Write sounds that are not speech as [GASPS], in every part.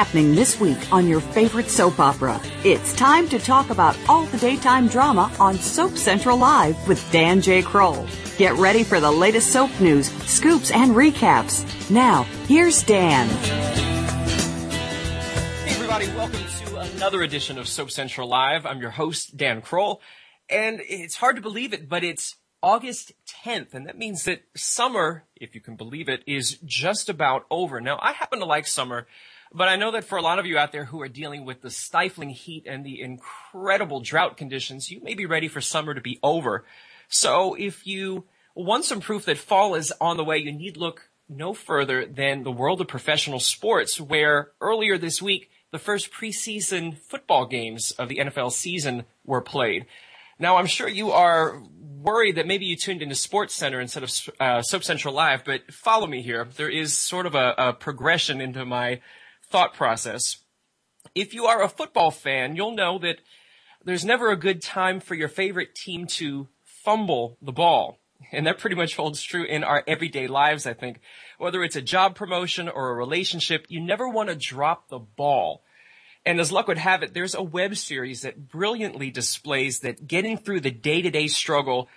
happening this week on your favorite soap opera. It's time to talk about all the daytime drama on Soap Central Live with Dan J. Kroll. Get ready for the latest soap news, scoops, and recaps. Now, here's Dan. Hey everybody, welcome to another edition of Soap Central Live. I'm your host, Dan Kroll. And it's hard to believe it, but it's August 10th, and that means that summer, if you can believe it, is just about over. Now, I happen to like summer, but I know that for a lot of you out there who are dealing with the stifling heat and the incredible drought conditions, you may be ready for summer to be over. So if you want some proof that fall is on the way, you need look no further than the world of professional sports, where earlier this week, the first preseason football games of the NFL season were played. Now, I'm sure you are worried that maybe you tuned into Sports Center instead of uh, Soap Central Live, but follow me here. There is sort of a, a progression into my thought process. If you are a football fan, you'll know that there's never a good time for your favorite team to fumble the ball. And that pretty much holds true in our everyday lives, I think. Whether it's a job promotion or a relationship, you never want to drop the ball. And as luck would have it, there's a web series that brilliantly displays that getting through the day-to-day struggle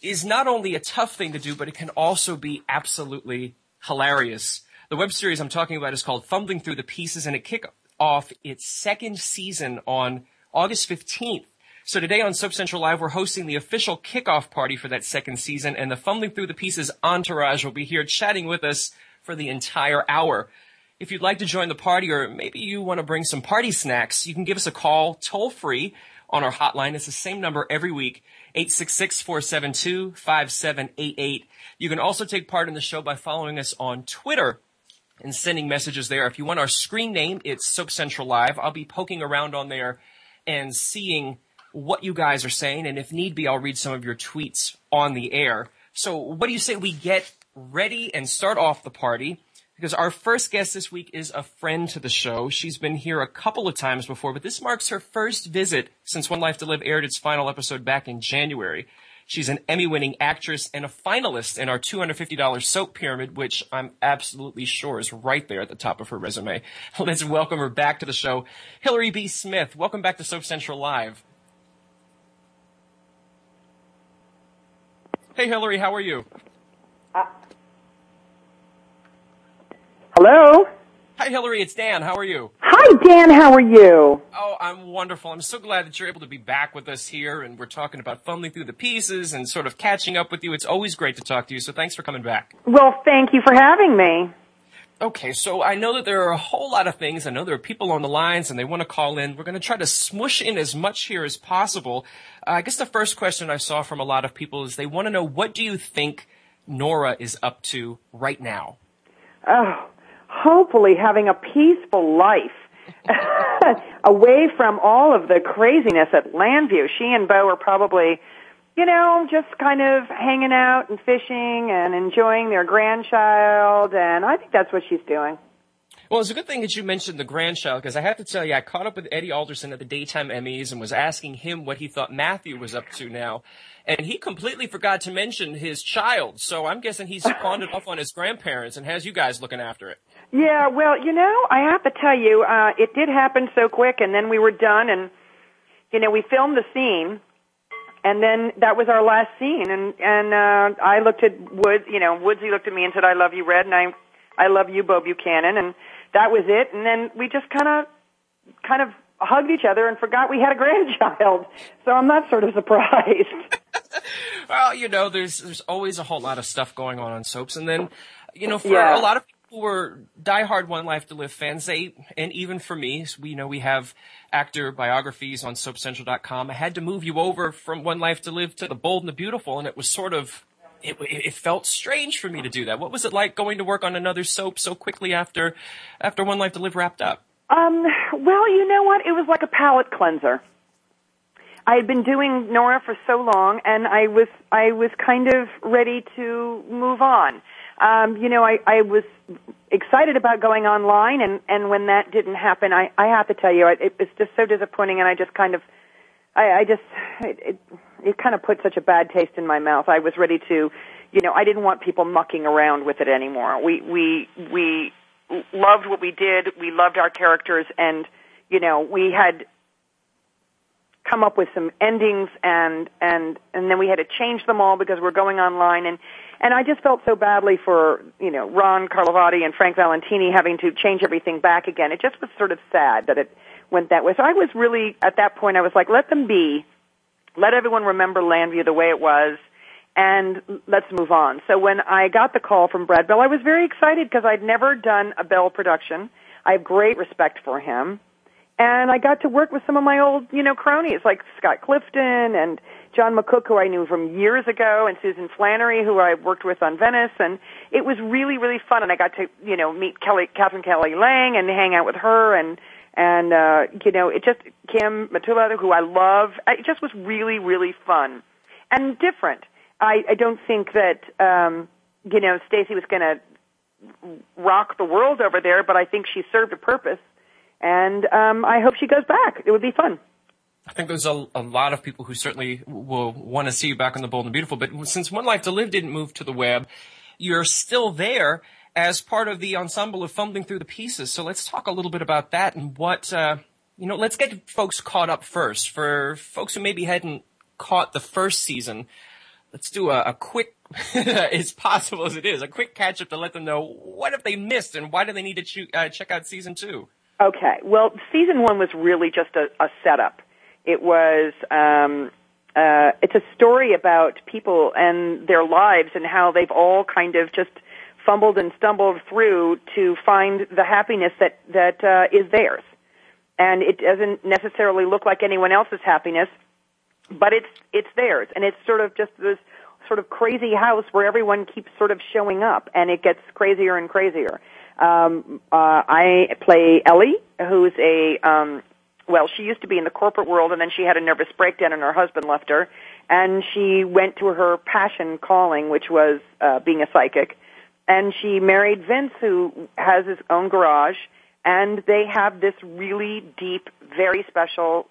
is not only a tough thing to do, but it can also be absolutely hilarious. The web series I'm talking about is called Fumbling Thru the Pieces and it kicked off its second season on August 15th. So today on Soap Central Live, we're hosting the official kickoff party for that second season and the Fumbling Thru the Pieces entourage will be here chatting with us for the entire hour. If you'd like to join the party or maybe you want to bring some party snacks, you can give us a call toll free on our hotline. It's the same number every week, 866-472-5788. You can also take part in the show by following us on Twitter and sending messages there. If you want our screen name, it's Soap Central Live. I'll be poking around on there and seeing what you guys are saying. And if need be, I'll read some of your tweets on the air. So what do you say we get ready and start off the party? Because our first guest this week is a friend to the show. She's been here a couple of times before, but this marks her first visit since One Life to Live aired its final episode back in January. She's an Emmy winning actress and a finalist in our $250 soap pyramid, which I'm absolutely sure is right there at the top of her resume. [LAUGHS] Let's welcome her back to the show. Hillary B. Smith, welcome back to Soap Central Live. Hey Hillary, how are you? Hello? Hi, Hillary. It's Dan. How are you? Hi, Dan. How are you? Oh, I'm wonderful. I'm so glad that you're able to be back with us here and we're talking about fumbling through the pieces and sort of catching up with you. It's always great to talk to you. So thanks for coming back. Well, thank you for having me. Okay, so I know that there are a whole lot of things. I know there are people on the lines and they want to call in. We're going to try to smush in as much here as possible. Uh, I guess the first question I saw from a lot of people is they want to know what do you think Nora is up to right now? Oh, hopefully having a peaceful life [LAUGHS] away from all of the craziness at Llanview. She and Beau are probably, you know, just kind of hanging out and fishing and enjoying their grandchild, and I think that's what she's doing. Well, it's a good thing that you mentioned the grandchild because I have to tell you, I caught up with Eddie Alderson at the Daytime Emmys and was asking him what he thought Matthew was up to now. And he completely forgot to mention his child. So I'm guessing he's pawned it off on his grandparents and has you guys looking after it. Yeah, well, you know, I have to tell you, uh, it did happen so quick and then we were done and, you know, we filmed the scene and then that was our last scene and, and, uh, I looked at Woods, you know, Woodsy looked at me and said, I love you, Red, and I, I love you, Beau Buchanan, and that was it. And then we just kind of, kind of hugged each other and forgot we had a [LAUGHS] grandchild. So I'm not sort of surprised. [LAUGHS] well, you know, there's, there's always a whole lot of stuff going on on soaps. And then, you know, for Yeah. a lot of people who are diehard One Life to Live fans, they, and even for me, we know we have actor biographies on soapcentral.com. I had to move you over from One Life to Live to The Bold and the Beautiful. And it was sort of, it, it felt strange for me to do that. What was it like going to work on another soap so quickly after, after One Life to Live wrapped up? Um, well, you know what? It was like a palate cleanser. I had been doing Nora for so long, and I was I was kind of ready to move on. Um, you know, I, I was excited about going online, and and when that didn't happen, I I have to tell you, it, it was just so disappointing, and I just kind of, I, I just it, it it kind of put such a bad taste in my mouth. I was ready to, you know, I didn't want people mucking around with it anymore. We we we loved what we did. We loved our characters, and you know, we had come up with some endings, and and and then we had to change them all because we're going online, and and I just felt so badly for you know Ron Carlivati and Frank Valentini having to change everything back again. It just was sort of sad that it went that way. So I was really at that point. I was like, let them be. Let everyone remember Llanview the way it was and let's move on. So when I got the call from Brad Bell, I was very excited because I'd never done a Bell production. I have great respect for him. And I got to work with some of my old, you know, cronies like Scott Clifton and John McCook, who I knew from years ago, and Susan Flannery, who I worked with on Venice. And it was really, really fun. And I got to, you know, meet Kelly, Catherine Kelly Lang and hang out with her and, and, uh, you know, it just, Kim Matula, who I love. It just was really, really fun and different I, I don't think that um, you know Stacey was going to rock the world over there, but I think she served a purpose, and um, I hope she goes back. It would be fun. I think there's a, a lot of people who certainly will want to see you back on the Bold and Beautiful. But since One Life to Live didn't move to the web, you're still there as part of the ensemble of fumbling through the pieces. So let's talk a little bit about that and what uh, you know. Let's get folks caught up first. For folks who maybe hadn't caught the first season, let's do a, a quick, [LAUGHS] as possible as it is, a quick catch up to let them know what have they missed and why do they need to uh, check out season two. Okay, well, season one was really just a, a setup. It was um, uh, it's a story about people and their lives and how they've all kind of just fumbled and stumbled through to find the happiness that that uh, is theirs. And it doesn't necessarily look like anyone else's happiness, but it's it's theirs, and it's sort of just this sort of crazy house where everyone keeps sort of showing up, and it gets crazier and crazier. Um, uh, I play Ellie, who's a um, well, she used to be in the corporate world, and then she had a nervous breakdown, and her husband left her, and she went to her passion calling, which was uh, being a psychic, and she married Vince, who has his own garage, and they have this really deep, very special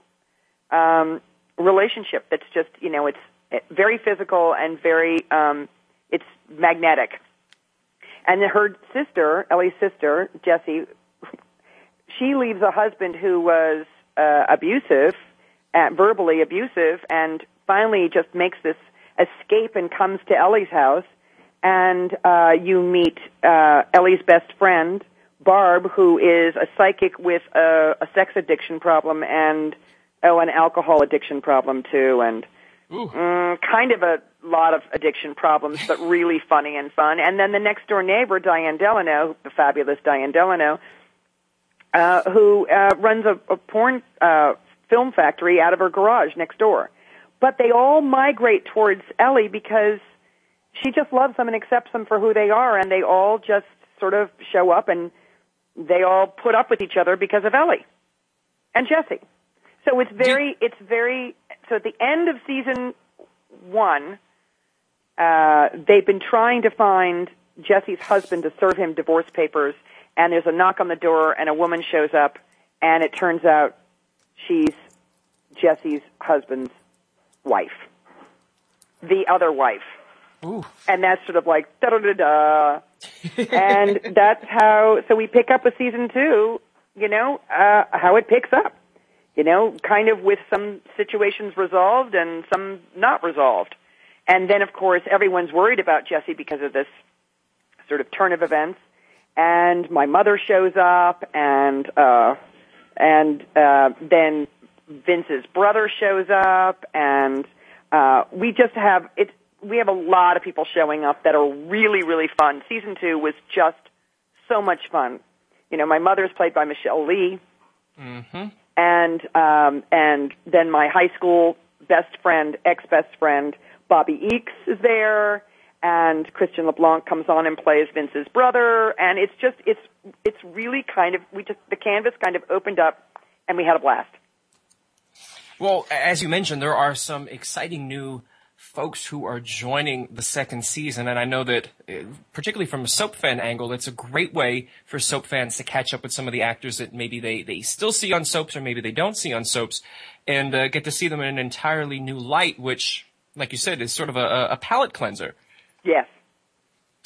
um, relationship that's just you know it's very physical and very um it's magnetic. And her sister ellie's sister jessie she leaves a husband who was uh, abusive uh, verbally abusive and finally just makes this escape and comes to ellie's house and uh you meet uh ellie's best friend barb who is a psychic with a, a sex addiction problem and oh, an alcohol addiction problem too, and mm, kind of a lot of addiction problems, but really funny and fun. And then the next door neighbor, Diane Delano, the fabulous Diane Delano, uh, who uh, runs a, a porn uh, film factory out of her garage next door. But they all migrate towards Ellie because she just loves them and accepts them for who they are, and they all just sort of show up and they all put up with each other because of Ellie and Jesse. So it's very, it's very, so at the end of season one, uh, they've been trying to find Jesse's husband to serve him divorce papers, and there's a knock on the door, and a woman shows up, and it turns out she's Jesse's husband's wife, the other wife. Ooh. And that's sort of like da da da da. and that's how. So we pick up with season two. You know uh, how it picks up you know, kind of with some situations resolved and some not resolved. And then, of course, everyone's worried about Jesse because of this sort of turn of events. And my mother shows up, and uh, and uh, then Vince's brother shows up, and uh, we just have it's we have a lot of people showing up that are really really fun. Season two was just so much fun. You know, my mother's played by Michele Lee. Mm-hmm and um, and then my high school best friend, ex best friend, Bobby Eakes is there, and Christian LeBlanc comes on and plays Vince's brother, and it's just it's it's really kind of we just the canvas kind of opened up, and we had a blast. Well, as you mentioned, there are some exciting new folks who are joining the second season. And I know that, uh, particularly from a soap fan angle, it's a great way for soap fans to catch up with some of the actors that maybe they, they still see on soaps or maybe they don't see on soaps and uh, get to see them in an entirely new light, which, like you said, is sort of a, a palate cleanser. Yes.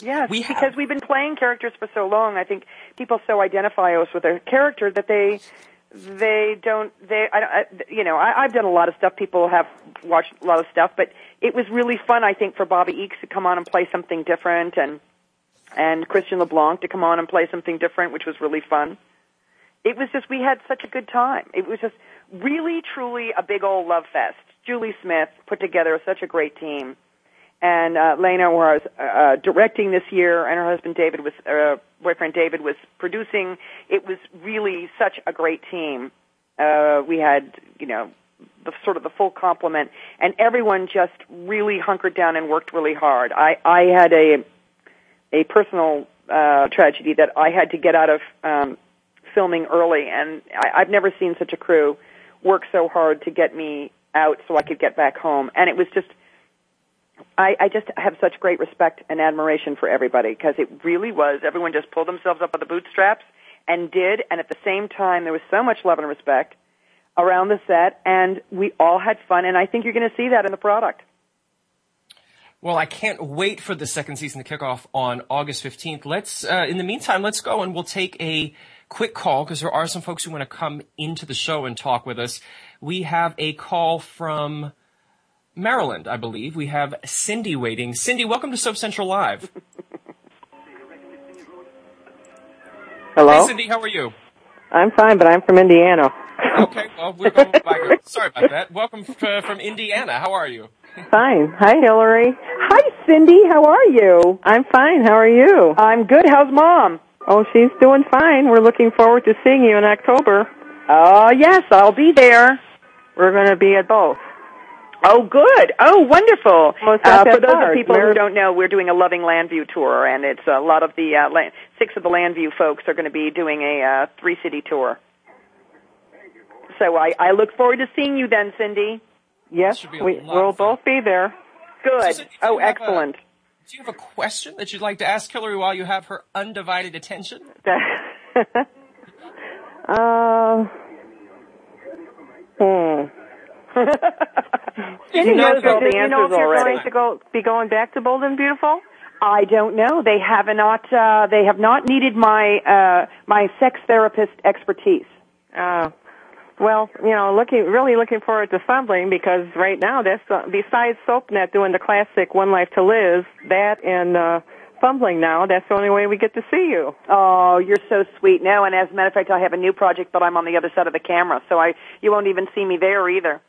Yes, we because we've been playing characters for so long. I think people so identify us with a character that they they don't they I, I you know I, I've done a lot of stuff. People have watched a lot of stuff, but it was really fun. I think for Bobby Eakes to come on and play something different, and and Christian LeBlanc to come on and play something different, which was really fun. It was just we had such a good time. It was just really truly a big old love fest. Julie Smith put together such a great team and uh, Lena was uh, directing this year, and her husband David was uh, boyfriend David was producing. It was really such a great team. Uh, we had you know the sort of the full complement, and everyone just really hunkered down and worked really hard. I I had a a personal uh, tragedy that I had to get out of um, filming early, and I, I've never seen such a crew work so hard to get me out so I could get back home, and it was just I, I just have such great respect and admiration for everybody because it really was everyone just pulled themselves up by the bootstraps and did, and at the same time there was so much love and respect around the set, and we all had fun, and I think you're going to see that in the product. Well, I can't wait for the second season to kick off on August 15th. Let's, uh, in the meantime, let's go and we'll take a quick call because there are some folks who want to come into the show and talk with us. We have a call from Maryland, I believe. We have Cindy waiting. Cindy, welcome to Soap Central Live. Hello? Hey, Cindy, how are you? I'm fine, but I'm from Indiana. Okay, well, we're going by. Sorry about that. Welcome uh, from Indiana. How are you? Fine. Hi, Hillary. Hi, Cindy. How are you? I'm fine. How are you? I'm good. How's mom? Oh, she's doing fine. We're looking forward to seeing you in October. Oh, yes, I'll be there. We're going to be at both. Oh, good. Oh, wonderful. Uh, for those hard. of people Mar- who don't know, we're doing a Loving Llanview tour, and it's a lot of the uh, land, six of the Llanview folks are going to be doing a uh, three city tour. So I, I look forward to seeing you then, Cindy. Yes, should be a we, lot we'll both be there. Good. So, Cindy, do oh, you have a- excellent. Do you have a question that you'd like to ask Hillary while you have her undivided attention? [LAUGHS] uh, hmm. [LAUGHS] Cindy You know, knows all Do the you know if you're already. going to go be going back to Bold and Beautiful? I don't know. They have not. Uh, they have not needed my uh, my sex therapist expertise. Uh, well, you know, looking really looking forward to fumbling because right now that's uh, besides SoapNet doing the classic One Life to Live, that and uh, fumbling now. That's the only way we get to see you. Oh, you're so sweet. No, and as a matter of fact, I have a new project, but I'm on the other side of the camera, so I you won't even see me there either.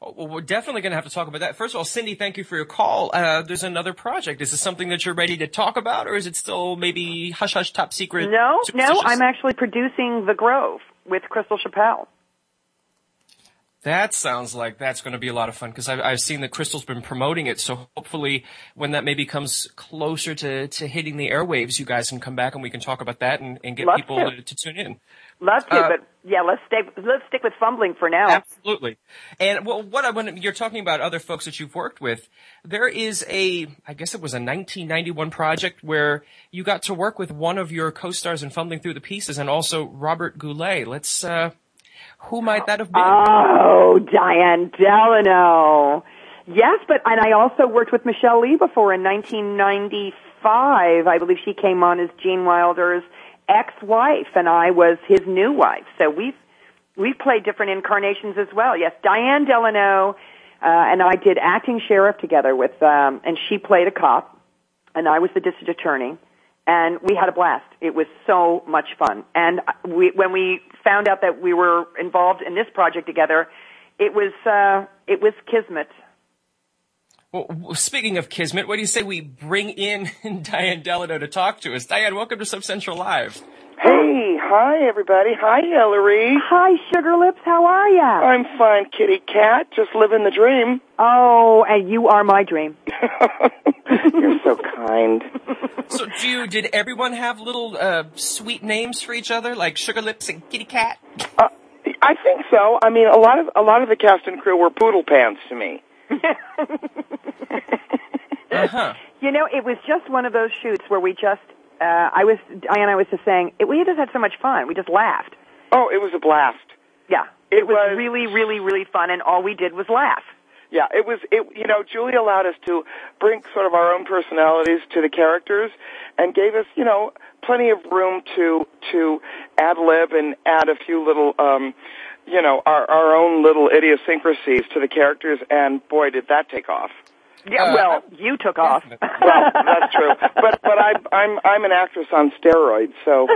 Oh, Well, we're definitely going to have to talk about that. First of all, Cindy, thank you for your call. Uh, there's another project. Is this something that you're ready to talk about, or is it still maybe hush hush top secret? No, no. I'm actually producing The Grove with Crystal Chappelle. That sounds like that's going to be a lot of fun because I've, I've seen that Crystal's been promoting it. So hopefully, when that maybe comes closer to, to hitting the airwaves, you guys can come back and we can talk about that and, and get Love people to. to. tune in. Love to, Uh, but yeah, let's stay. Let's stick with fumbling for now. Absolutely. And well, what I when you're talking about other folks that you've worked with, there is a, I guess it was a 1991 project where you got to work with one of your co-stars in Fumbling Thru the Pieces and also Robert Goulet. Let's, uh, who might that have been? Oh, Diane Delano. Yes, but and I also worked with Michele Lee before in 1995. I believe she came on as Gene Wilder's ex-wife, and I was his new wife. So we've we've played different incarnations as well. Yes, Diane Delano uh, and I did acting sheriff together with, um, and she played a cop, and I was the district attorney. And we had a blast. It was so much fun. And we, when we found out that we were involved in this project together, it was uh, it was kismet. Well, speaking of Kismet, what do you say we bring in [LAUGHS] Diane Delano to talk to us? Diane, welcome to Soap Central Live. Hey, hi everybody. Hi Hillary. Hi, Sugar Lips. How are ya? I'm fine, kitty cat. Just living the dream. Oh, and you are my dream. [LAUGHS] You're so kind. [LAUGHS] So, do you, did everyone have little uh, sweet names for each other, like Sugar Lips and Kitty Cat? Uh, I think so. I mean, a lot of a lot of the cast and crew were poodle pants to me. [LAUGHS] Uh huh. You know, it was just one of those shoots where we just, uh, I was, Diane, I was just saying, it, we just had so much fun. We just laughed. Oh, it was a blast. Yeah. It It was was- really, really, really fun, and all we did was laugh. Yeah, it was. It you know, Julie allowed us to bring sort of our own personalities to the characters, and gave us you know plenty of room to to ad lib and add a few little um you know our our own little idiosyncrasies to the characters and boy did that take off Yeah, Uh, well, you took off. well that's true but but I'm i'm i'm an actress on steroids so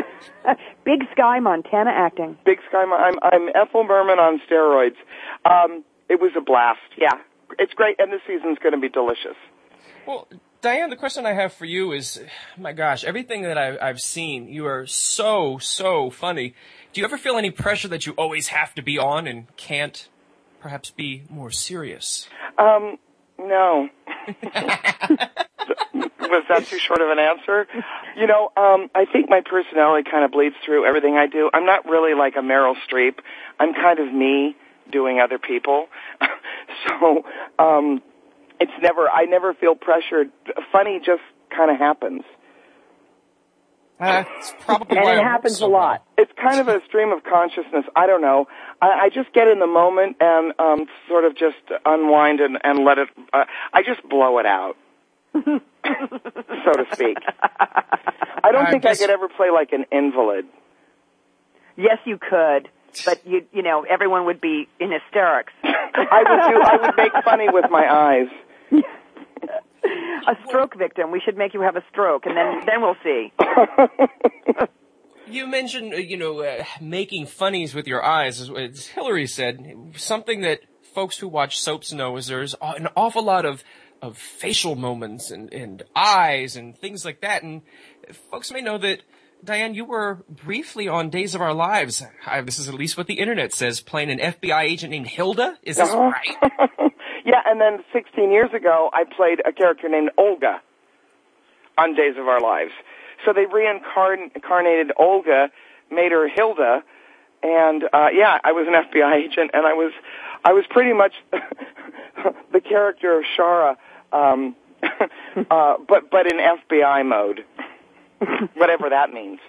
[LAUGHS] Big Sky Montana acting. big sky i'm i'm ethel merman on steroids um it was a blast yeah it's great and this season's going to be delicious Well, Diane, the question I have for you is, my gosh, everything that I, I've seen, you are so, so funny. Do you ever feel any pressure that you always have to be on and can't perhaps be more serious? Um, no. [LAUGHS] Was that too short of an answer? You know, um, I think my personality kind of bleeds through everything I do. I'm not really like a Meryl Streep. I'm kind of me doing other people. [LAUGHS] so, um, it's never, I never feel pressured. Funny just kind of happens. That's probably And why it I happens so a lot. It's kind of a stream of consciousness. I don't know. I, I just get in the moment and um, sort of just unwind and, and let it. Uh, I just blow it out, [LAUGHS] so to speak. I don't I think guess- I could ever play like an invalid. Yes, you could, [LAUGHS] but you you know everyone would be in hysterics. I would do. I would make funny with my eyes. [LAUGHS] a stroke victim. We should make you have a stroke, and then then we'll see. You mentioned, uh, you know, uh, making funnies with your eyes. As, as Hillary said, something that folks who watch soaps know is there's an awful lot of of facial moments and, and eyes and things like that. And folks may know that Diane, you were briefly on Days of Our Lives. I, this is at least what the internet says, playing an FBI agent named Hilda. Is this Uh-huh. right? [LAUGHS] yeah, and then 16 years ago, I played a character named Olga on Days of Our Lives. So they reincarnated Olga, made her Hilda, and uh, yeah, I was an FBI agent, and I was, I was pretty much [LAUGHS] the character of Shara, um, [LAUGHS] uh, but but in FBI mode, [LAUGHS] whatever that means.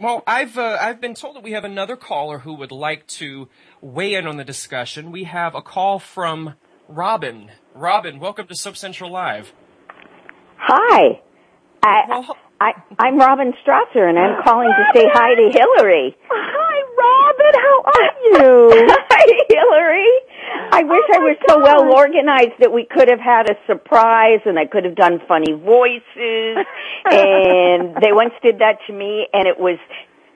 Well, I've uh, I've been told that we have another caller who would like to weigh in on the discussion. We have a call from Robin. Robin, welcome to Soap Central Live. Hi. I, I, I'm Robin Strasser, and I'm [GASPS] calling to say hi to Hillary. Hi, Robin. How are you? [LAUGHS] hi, Hillary. I oh wish I was so well organized that we could have had a surprise, and I could have done funny voices. [LAUGHS] and they once did that to me, and it was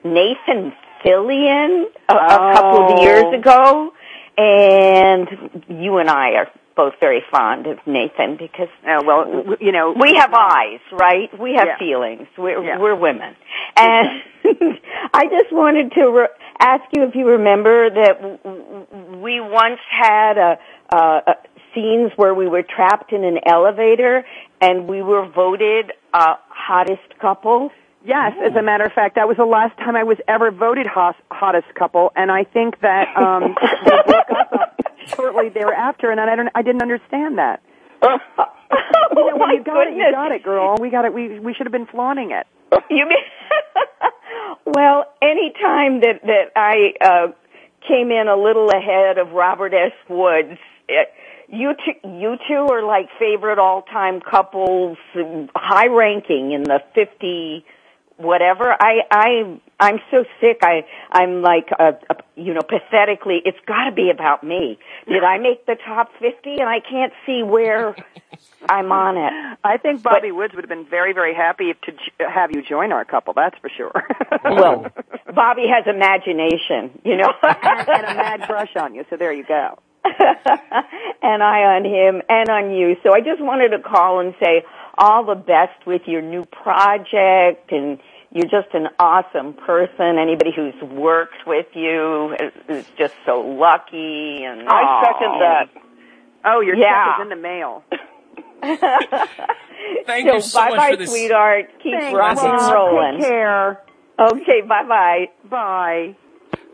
Nathan Fillion a, a couple of oh. years ago. And you and I are both very fond of Nathan because Uh, well, you know, we have eyes, right? We have Yeah. feelings. We're, Yeah. we're women. And [LAUGHS] I just wanted to re- ask you if you remember that w- we once had a, uh, a scenes where we were trapped in an elevator and we were voted uh, hottest couple. Yes, as a matter of fact, that was the last time I was ever voted hot, hottest couple, and I think that um, up [LAUGHS] shortly thereafter, and I don't, I didn't understand that. oh [LAUGHS] You know, when my you got it, goodness! you got it, girl. We got it. We we should have been flaunting it. You mean? [LAUGHS] well, any time that that I uh, came in a little ahead of Robert S. Woods, it, you two, you two are like favorite all-time couples, high ranking in the fifty whatever. I I I'm so sick. I I'm like uh, uh, you know pathetically. It's got to be about me. Did I make the top fifty? And I can't see where [LAUGHS] I'm on it. I think Bobby Woods would have been very very happy to j- have you join our couple. That's for sure. [LAUGHS] Well, Bobby has imagination, you know. [LAUGHS] and a mad crush on you. So there you go. and I on him and on you. So I just wanted to call and say all the best with your new project and you're just an awesome person. Anybody who's worked with you is, is just so lucky and I second that. Oh, your Yeah. check is in the mail. [LAUGHS] Thank so you so bye much bye, for this. sweetheart. Keep Thanks, rocking and rolling. Take care. Okay, bye bye. Bye.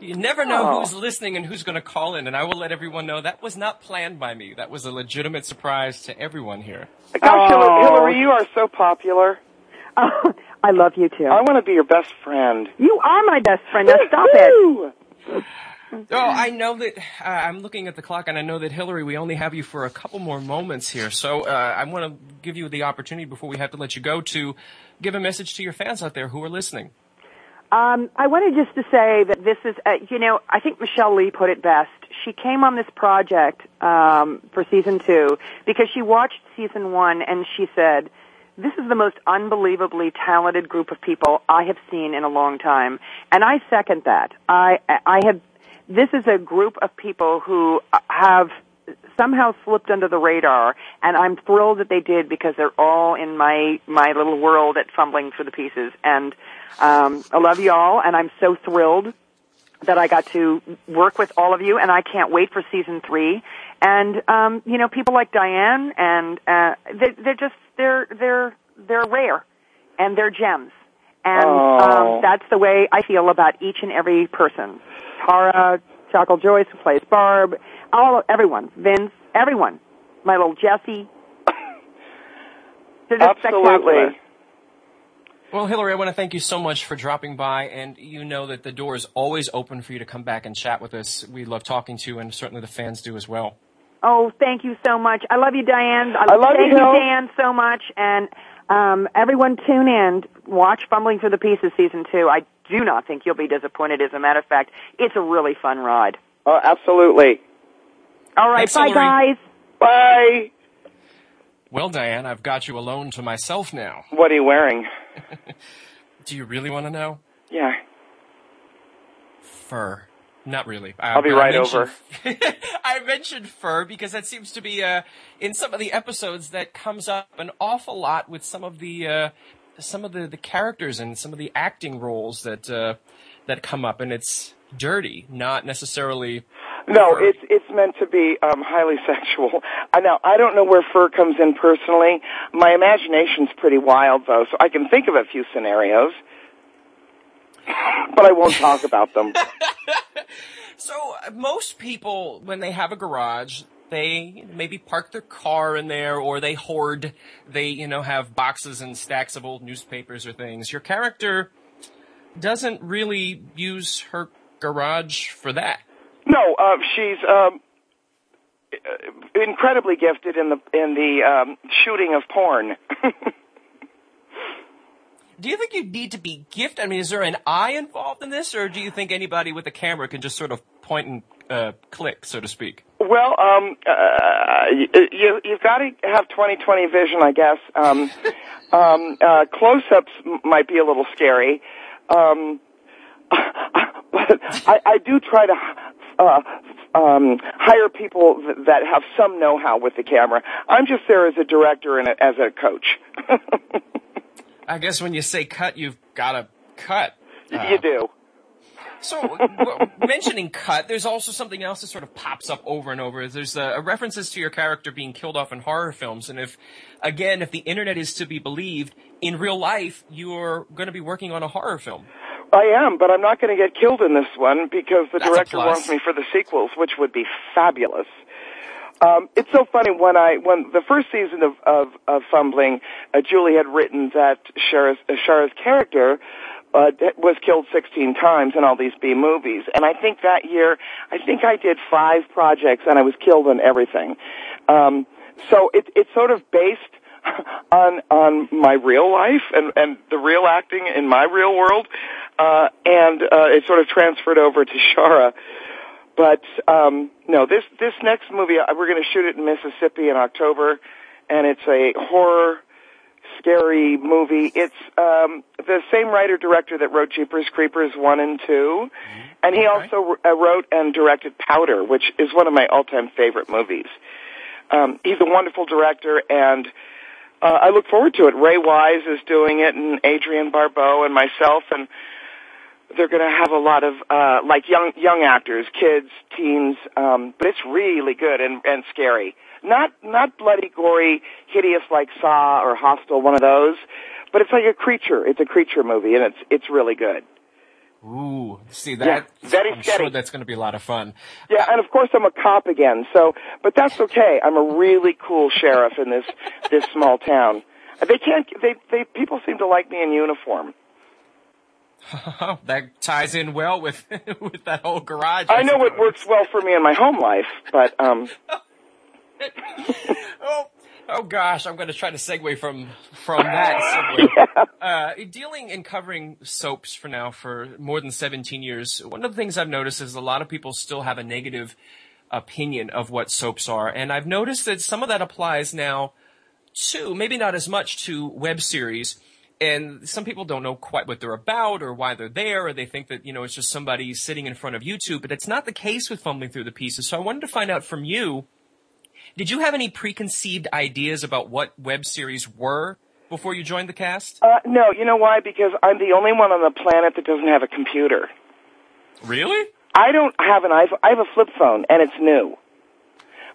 You never know Oh. who's listening and who's going to call in, and I will let everyone know that was not planned by me. That was a legitimate surprise to everyone here. Gosh, Hillary, Oh. Hillary, you are so popular. Oh, [LAUGHS] I love you too. I want to be your best friend. You are my best friend. Now stop it. Oh, I know that uh, I'm looking at the clock, and I know that Hillary, we only have you for a couple more moments here. So uh, I want to give you the opportunity before we have to let you go to give a message to your fans out there who are listening. Um, I wanted just to say that this is, uh, you know, I think Michele Lee put it best. She came on this project um, for season two because she watched season one and she said, "This is the most unbelievably talented group of people I have seen in a long time," and I second that. I I have. This is a group of people who have somehow slipped under the radar, and I'm thrilled that they did because they're all in my my little world at Fumbling for the Pieces. And um, I love you all, and I'm so thrilled that I got to work with all of you, and I can't wait for season three. And um, you know, people like Diane, and uh, they, they're just they're they're they're rare, and they're gems. And um, that's the way I feel about each and every person. Tara, Chocolate Joyce, who plays Barb, all everyone, Vince, everyone, my little Jesse. Absolutely. Well, Hillary, I want to thank you so much for dropping by, and you know that the door is always open for you to come back and chat with us. We love talking to you, and certainly the fans do as well. Oh, thank you so much. I love you, Diane. I love you, thank you, Hill. Dan, so much. And um, everyone, tune in. Watch Fumbling for the Pieces season two. I do not think you'll be disappointed. As a matter of fact, it's a really fun ride. Oh, absolutely. All right, Thanks, bye, Hillary. guys. Bye. Well, Diane, I've got you alone to myself now. What are you wearing? [LAUGHS] Do you really want to know? Yeah. Fur. Not really. Uh, I'll be but I right mentioned- [LAUGHS] I mentioned fur because that seems to be uh, in some of the episodes that comes up an awful lot with some of the uh, some of the, the characters and some of the acting roles that uh, that come up, and it's dirty, not necessarily. No, fur. it's it's meant to be um, highly [LAUGHS] sexual. Now I don't know where fur comes in personally. My imagination's pretty wild though, so I can think of a few scenarios, but I won't talk about them. [LAUGHS] So most people, when they have a garage, they maybe park their car in there, or they hoard. They you know have boxes and stacks of old newspapers or things. Your character doesn't really use her garage for that. No, uh, she's um, uh, incredibly gifted in the in the um, shooting of porn. [LAUGHS] Do you think you need to be gifted? I mean, is there an eye involved in this, or do you think anybody with a camera can just sort of point and uh, click, so to speak? Well, um, uh, you, you've got to have 20/20 vision, I guess. Um, [LAUGHS] um, uh, close-ups m- might be a little scary, um, but [LAUGHS] I, I do try to uh, um, hire people th- that have some know-how with the camera. I'm just there as a director and a, as a coach. [LAUGHS] I guess when you say cut, you've got to cut. Uh, you do. So, mentioning cut, there's also something else that sort of pops up over and over. There's uh, references to your character being killed off in horror films, and if, again, if the internet is to be believed, in real life, you're going to be working on a horror film. I am, but I'm not going to get killed in this one because the That's director wants me for the sequels, which would be fabulous. Um, it's so funny when I when the first season of of, of Fumbling, uh, Julie had written that Shara's, uh, Shara's character uh, was killed 16 times in all these B movies, and I think that year I think I did five projects and I was killed on everything. Um, so it, it's sort of based [LAUGHS] on on my real life and and the real acting in my real world, uh, and uh, it sort of transferred over to Shara. But um, no, this this next movie uh, we're going to shoot it in Mississippi in October, and it's a horror, scary movie. It's um, the same writer director that wrote Jeepers Creepers one and two, and he Okay. also uh, wrote and directed Powder, which is one of my all time favorite movies. Um, he's a wonderful director, and uh, I look forward to it. Ray Wise is doing it, and Adrienne Barbeau, and myself, and they're going to have a lot of uh, like young young actors, kids, teens, um, but it's really good and, and scary. Not not bloody, gory, hideous like Saw or Hostel, one of those, but it's like a creature. It's a creature movie, and it's it's really good. Ooh, see Yeah, that? very I'm sure that's going to be a lot of fun. Yeah, and of course I'm a cop again. So, but that's okay. I'm a really cool sheriff in this this small town. They can't. They they people seem to like me in uniform. [LAUGHS] that ties in well with [LAUGHS] with that whole garage. I know suppose. what works well for me in my home life, but um, [LAUGHS] oh, oh gosh, I'm going to try to segue from from that. Segue. Uh, dealing and covering soaps for now for more than 17 years. One of the things I've noticed is a lot of people still have a negative opinion of what soaps are, and I've noticed that some of that applies now to maybe not as much to web series. And some people don't know quite what they're about or why they're there, or they think that, you know, it's just somebody sitting in front of YouTube, but it's not the case with Fumbling Thru the Pieces. So I wanted to find out from you, did you have any preconceived ideas about what web series were before you joined the cast? uh, no, you know why? Because I'm the only one on the planet that doesn't have a computer. Really? I don't have an iPhone. I have a flip phone, and it's new.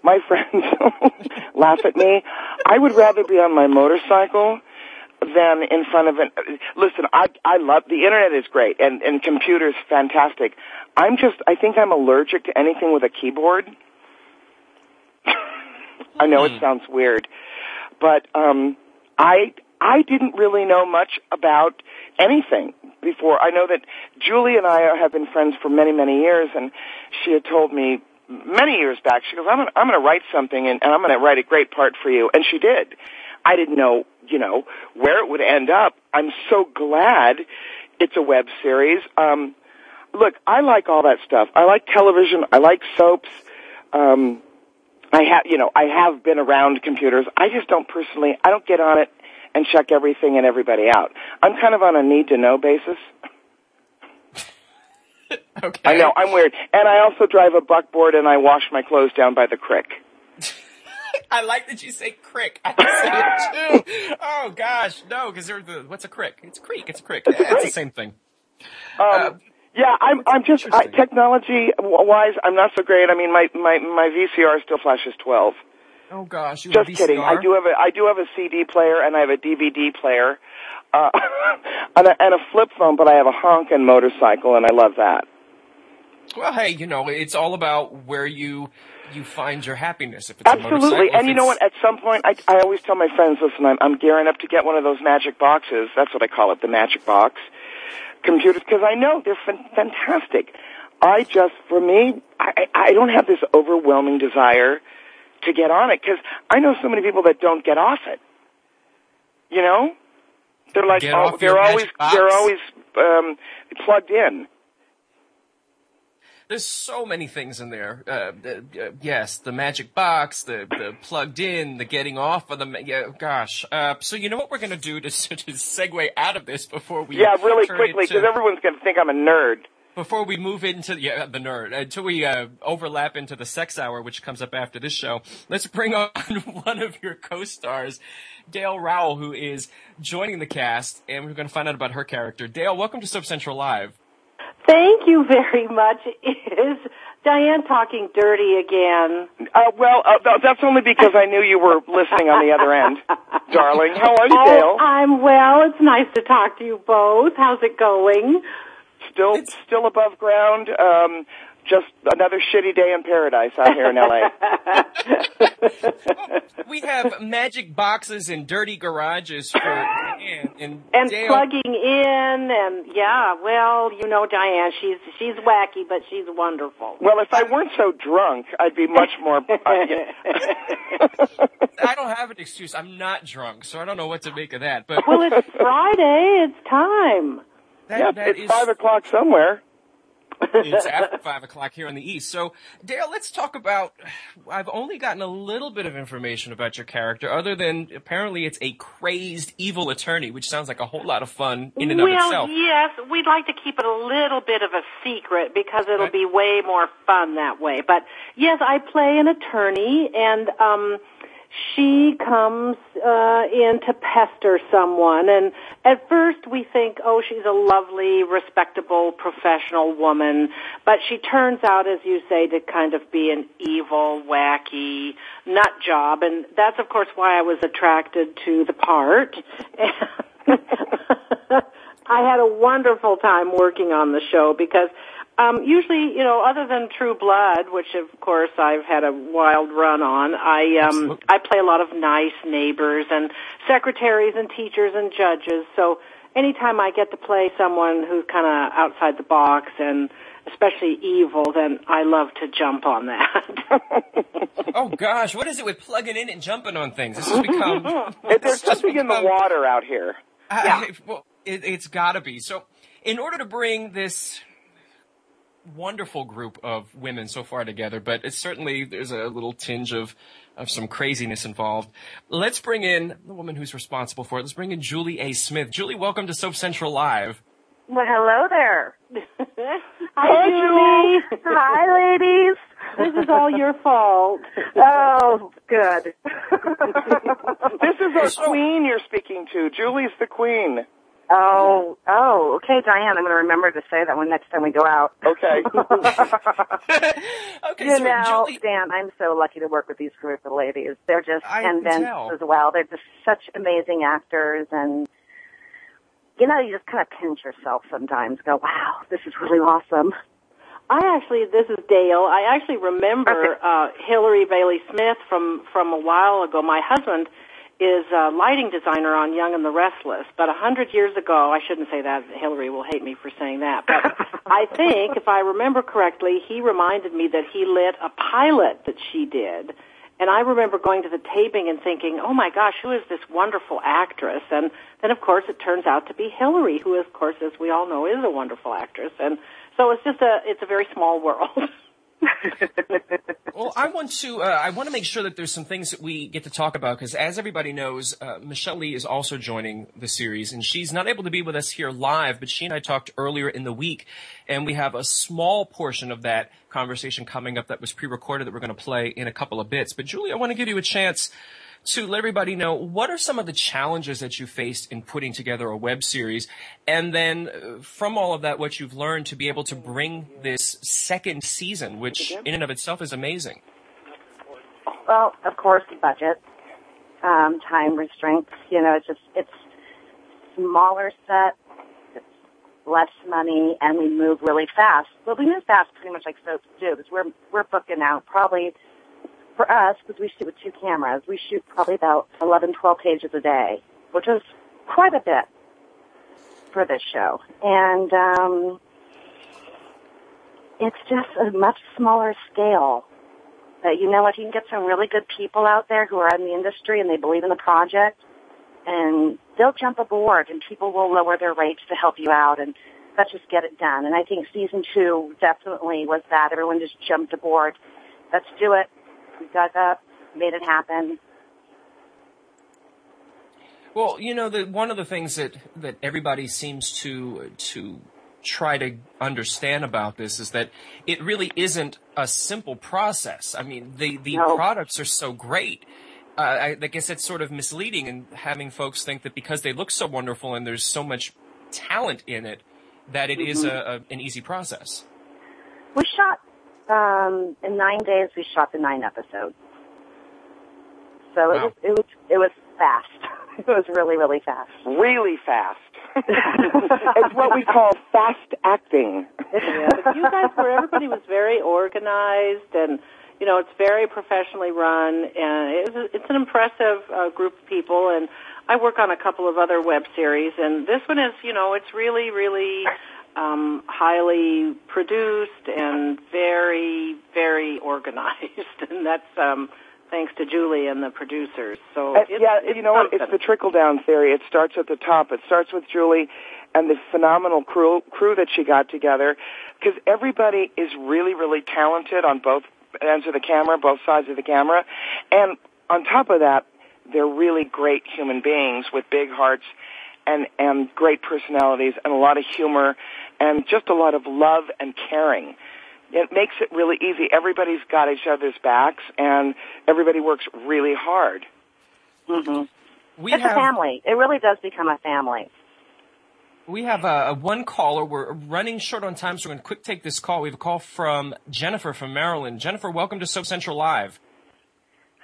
My [LAUGHS] friends [LAUGHS] laugh at me. I would rather be on my motorcycle than in front of an. Listen, I I love the internet is great, and and computers fantastic. I'm just I think I'm allergic to anything with a keyboard. [LAUGHS] I know it sounds weird, but um, I I didn't really know much about anything before. I know that Julie and I have been friends for many many years, and she had told me many years back. She goes, "I'm gonna, I'm going to write something, and, and I'm going to write a great part for you," and she did. I didn't know, you know, where it would end up. I'm so glad it's a web series. Um, look, I like all that stuff. I like television. I like soaps. Um, I have, you know, I have been around computers. I just don't personally, I don't get on it and check everything and everybody out. I'm kind of on a need to know basis. [LAUGHS] Okay. I know, I'm weird. And I also drive a buckboard and I wash my clothes down by the creek. I like that you say crick. I say it [LAUGHS] too. Oh gosh, no, because the what's a crick? It's a creek. It's a crick. It's It's the same thing. Um, yeah, I'm, I'm just, I, technology wise, I'm not so great. I mean, my, my, my VCR still flashes 12. Oh gosh, Just kidding. I do have a I do have a CD player and I have a DVD player, uh, [LAUGHS] and, a, and a flip phone. But I have a honkin' motorcycle and I love that. Well, hey, you know, it's all about where you you find your happiness. If it's Absolutely. And you know what? At some point, I I always tell my friends, listen, I'm I'm gearing up to get one of those magic boxes. That's what I call it, the magic box computers, because I know they're fan- fantastic. I just, for me, I I don't have this overwhelming desire to get on it because I know so many people that don't get off it. You know, they're like, Get oh, they're always they're always um, plugged in. There's so many things in there. Uh, uh, uh, yes, the magic box, the the plugged in, the getting off of the. Yeah, gosh. Uh, so you know what we're gonna do to, [LAUGHS] to segue out of this before we Yeah, really quickly because everyone's going to think I'm a nerd. before we move into yeah the nerd until we uh, overlap into the sex hour which comes up after this show let's bring on [LAUGHS] one of your co-stars Dale Raoul who is joining the cast and we're going to find out about her character dale welcome to soap central live Thank you very much. Is Diane talking dirty again? Uh, well, uh, that's only because I knew you were listening on the other end, [LAUGHS] darling. How are you, Oh, Dale? I'm well. It's nice to talk to you both. How's it going? Still, still above ground. Um, just another shitty day in paradise out here in LA. [LAUGHS] we have magic boxes and dirty garages for Diane and, And Dale. plugging in, and yeah, well, you know Diane. She's she's wacky, but she's wonderful. Well, if I weren't so drunk, I'd be much more. Uh. [LAUGHS] I don't have an excuse. I'm not drunk, so I don't know what to make of that. But well, it's Friday. It's time. that, yeah, that it's is- five o'clock somewhere. It's [LAUGHS] after five o'clock here in the east. So, Dale, let's talk about. I've only gotten a little bit of information about your character, other than apparently it's a crazed evil attorney, which sounds like a whole lot of fun in and well, of itself. yes, we'd like to keep it a little bit of a secret because it'll Right. be way more fun that way. But yes, I play an attorney, and um, she comes uh, in to pester someone. And at first, we think, oh, she's a lovely, respectable, professional woman. But she turns out, as you say, to kind of be an evil, wacky nut job, and that's of course why I was attracted to the part. [LAUGHS] I had a wonderful time working on the show because um, usually, you know, other than True Blood, which of course I've had a wild run on, I um, Absolutely. I play a lot of nice neighbors and secretaries and teachers and judges. So anytime I get to play someone who's kind of outside the box and especially evil, then I love to jump on that. [LAUGHS] oh gosh, what is it with plugging in and jumping on things? This has become. [LAUGHS] There's something in the water out here. yeah. well, it, it's got to be. So, in order to bring this wonderful group of women so far together, but it's certainly there's a little tinge of of some craziness involved. Let's bring in the woman who's responsible for it. Let's bring in Julie A. Smith. Julie, welcome to Soap Central Live. Well, hello there. Hi, [LAUGHS] Julie. Hi, ladies. This is all your fault. [LAUGHS] Oh, good. [LAUGHS] this is our queen you're speaking to. Julie's the queen. Oh, oh, okay, Diane. I'm going to remember to say that one next time we go out. Okay. [LAUGHS] [LAUGHS] okay, you so know, Julie, Dan, I'm so lucky to work with these group of ladies. They're just, I and can Vince tell. as well. They're just such amazing actors and, you know, you just kind of pinch yourself sometimes. Go, wow, this is really awesome. I actually, this is Dale. I actually remember Okay. uh, Hillary Bailey Smith from from a while ago. My husband is a lighting designer on Young and the Restless, but a hundred years ago, I shouldn't say that. Hillary will hate me for saying that, but [LAUGHS] I think, if I remember correctly, he reminded me that he lit a pilot that she did. And I remember going to the taping and thinking, oh my gosh, who is this wonderful actress? And then of course it turns out to be Hillary, who of course, as we all know, is a wonderful actress. And so it's just a, it's a very small world. [LAUGHS] [LAUGHS] Well, I want to. Uh, I want to make sure that there's some things that we get to talk about because, as everybody knows, uh, Michele Lee is also joining the series, and she's not able to be with us here live. But she and I talked earlier in the week, and we have a small portion of that conversation coming up that was pre-recorded that we're going to play in a couple of bits. But Julie, I want to give you a chance to let everybody know what are some of the challenges that you faced in putting together a web series, and then uh, from all of that, what you've learned to be able to bring this second season, which in and of itself is amazing. Well, of course, the budget, um, time restraints. You know, it's just it's smaller set, it's less money, and we move really fast. Well, we move fast, pretty much like soaps do, because we're we're booking out probably for us because we shoot with two cameras. We shoot probably about 11, 12 pages a day, which is quite a bit for this show, and um, it's just a much smaller scale. But you know what? You can get some really good people out there who are in the industry and they believe in the project, and they'll jump aboard, and people will lower their rates to help you out, and let's just get it done. And I think season two definitely was that. Everyone just jumped aboard. Let's do it. We dug up, made it happen. Well, you know, the, one of the things that, that everybody seems to to try to understand about this is that it really isn't a simple process. I mean, the the No. products are so great. Uh, I, I guess it's sort of misleading in having folks think that because they look so wonderful and there's so much talent in it, that it is a, a, an easy process. We shot um, in nine days. We shot the nine episodes, so it was it was it was fast. [LAUGHS] It was really really fast. Really fast. [LAUGHS] it's what we call fast acting. Yeah, but you guys were everybody was very organized and you know it's very professionally run and it's it's an impressive uh, group of people and I work on a couple of other web series and this one is you know it's really really um highly produced and very very organized [LAUGHS] and that's um thanks to Julie and the producers so Uh, yeah, you know, what? it's the trickle down theory. It starts at the top. It starts with Julie and the phenomenal crew crew that she got together because everybody is really really talented on both ends of the camera, both sides of the camera. And on top of that, they're really great human beings with big hearts and and great personalities and a lot of humor and just a lot of love and caring. It makes it really easy. Everybody's got each other's backs and everybody works really hard. hmm We it's have a family. It really does become a family. we have a, a one caller. We're running short on time, so we're going to quick take this call. We have a call from Jennifer from Maryland. Jennifer, welcome to Soap Central Live.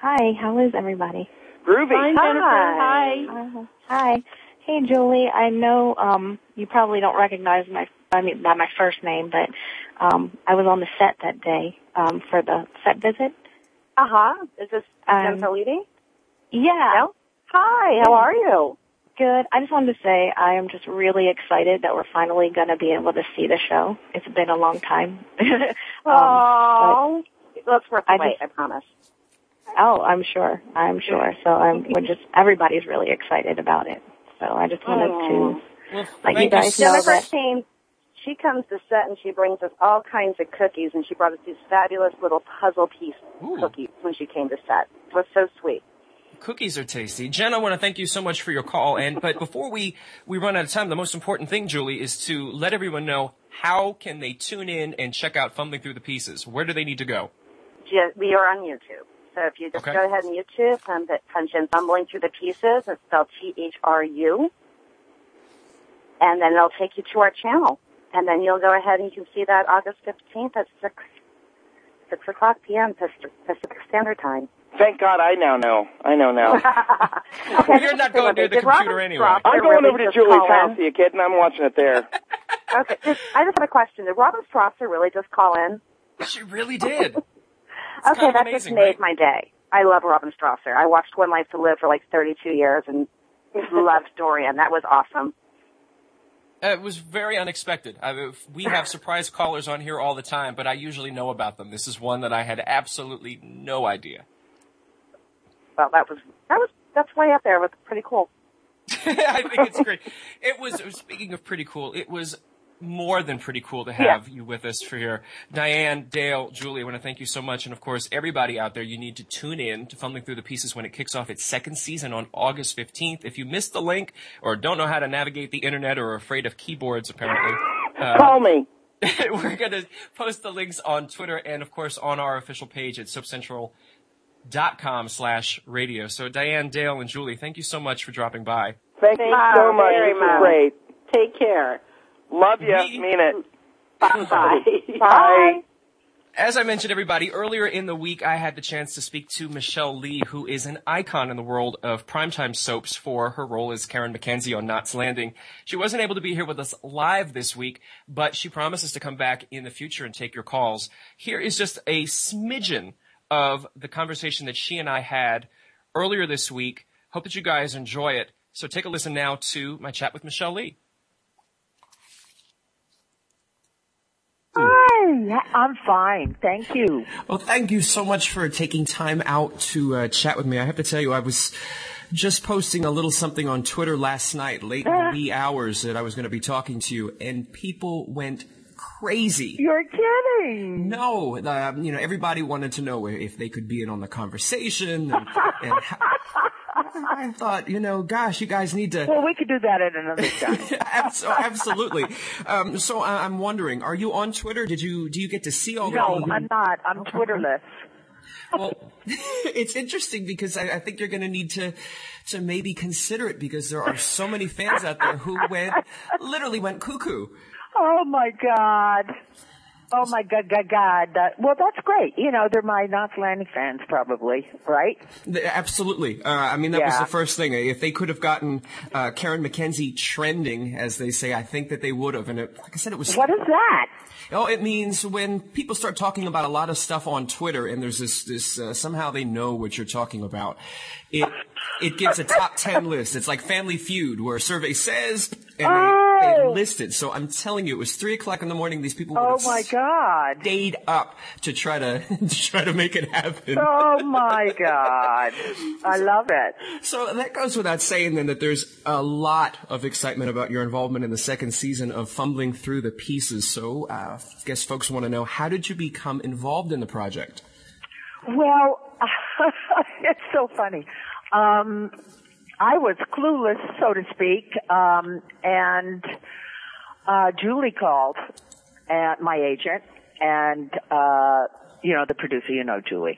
Hi, how is everybody? Groovy. Fine, Jennifer. Hi. Hi. Uh, hi. Hey, Julie. I know um, you probably don't recognize my I mean by my first name, but um, I was on the set that day um, for the set visit. Uh huh. Is this Um, Jennifer Leedy? Yeah. No? Hi. How are you? Good. I just wanted to say I am just really excited that we're finally going to be able to see the show. It's been a long time. Oh, well, it's worth the I wait. just- I promise. oh, I'm sure. I'm sure. So I'm we're just everybody's really excited about it. So I just wanted to Well, let you guys know Jennifer that came. She comes to set and she brings us all kinds of cookies, and she brought us these fabulous little puzzle piece Ooh. cookies when she came to set. It was so sweet. Cookies are tasty. Jen, I want to thank you so much for your call. And but [LAUGHS] before we we run out of time, the most important thing, Julie, is to let everyone know how can they tune in and check out Fumbling Thru the Pieces. Where do they need to go? We are on YouTube. So if you just Okay. go ahead and YouTube, um, punch in Fumbling Thru the Pieces, it's spelled T-H-R-U, and then it'll take you to our channel. And then you'll go ahead and you can see that August 15th at 6, 6 o'clock p.m. Pacific Pacific Standard Time. Thank God I now know. I know now. [LAUGHS] okay, You're not this is going near Did the computer Robert anyway. I'm going really over to just Julie's call house, in? you kid, and I'm watching it there. [LAUGHS] Okay, just, I just have a question. Did Robin Strasser really just call in? She really did. [LAUGHS] okay, kind of that just made right? my day. I love Robin Strasser. I watched One Life to Live for like 32 years and loved Dorian. That was awesome. Uh, It was very unexpected. I, we have surprise callers on here all the time, but I usually know about them. This is one that I had absolutely no idea. Well, that was that was that's way up there. It was pretty cool. [LAUGHS] I think it's great. It was, speaking of pretty cool, it was more than pretty cool to have you with us for here. Diane, Dale, Julie, I want to thank you so much. And of course, everybody out there, you need to tune in to Fumbling Thru the Pieces when it kicks off its second season on August 15th. If you missed the link or don't know how to navigate the internet or are afraid of keyboards, apparently, uh, Call me. [LAUGHS] we're going to post the links on Twitter and of course on our official page at soapcentral.com slash radio. So Diane, Dale, and Julie, thank you so much for dropping by. Thank you so much. very much. great. Take care. Love you. We- Mean it. [LAUGHS] Bye. Bye. As I mentioned, everybody, earlier in the week, I had the chance to speak to Michele Lee, who is an icon in the world of primetime soaps for her role as Karen McKenzie on Knots Landing. She wasn't able to be here with us live this week, but she promises to come back in the future and take your calls. Here is just a smidgen of the conversation that she and I had earlier this week. Hope that you guys enjoy it. So take a listen now to my chat with Michele Lee. Hi, I'm fine. Thank you. Well, thank you so much for taking time out to uh, chat with me. I have to tell you, I was just posting a little something on Twitter last night, late in the wee hours, that I was going to be talking to you, and people went crazy. You're kidding. No, uh, you know, everybody wanted to know if they could be in on the conversation. And, [LAUGHS] and how, I thought, you know, gosh, you guys need to. Well, we could do that at another [LAUGHS] time. Absolutely. Um, so I- I'm wondering, are you on Twitter? Did you do you get to see all the no, the? I'm not. I'm Twitterless. Well, [LAUGHS] it's interesting because I, I think you're going to need to to maybe consider it because there are so many fans out there who went literally went cuckoo. Oh my God. Oh my God, God, God. Uh, well, that's great. You know, they're my Landing fans, probably, right? Absolutely. Uh, I mean, that was the first thing. If they could have gotten uh, Karen McKenzie trending, as they say, I think that they would have. And it, like I said, it was. What is that? Oh, it means when people start talking about a lot of stuff on Twitter, and there's this, this uh, somehow they know what you're talking about. It it gives a top ten list. It's like Family Feud, where a survey says, and they, they list it. So I'm telling you, it was three o'clock in the morning. These people Oh my God. stayed up to try to [LAUGHS] to try to make it happen. Oh my God. I love it. So that goes without saying then that there's a lot of excitement about your involvement in the second season of Fumbling Thru the Pieces. So uh, I guess folks want to know how did you become involved in the project? Well, [LAUGHS] it's so funny. Um, I was clueless, so to speak, um, and uh, Julie called, at my agent, and uh, you know the producer, you know Julie,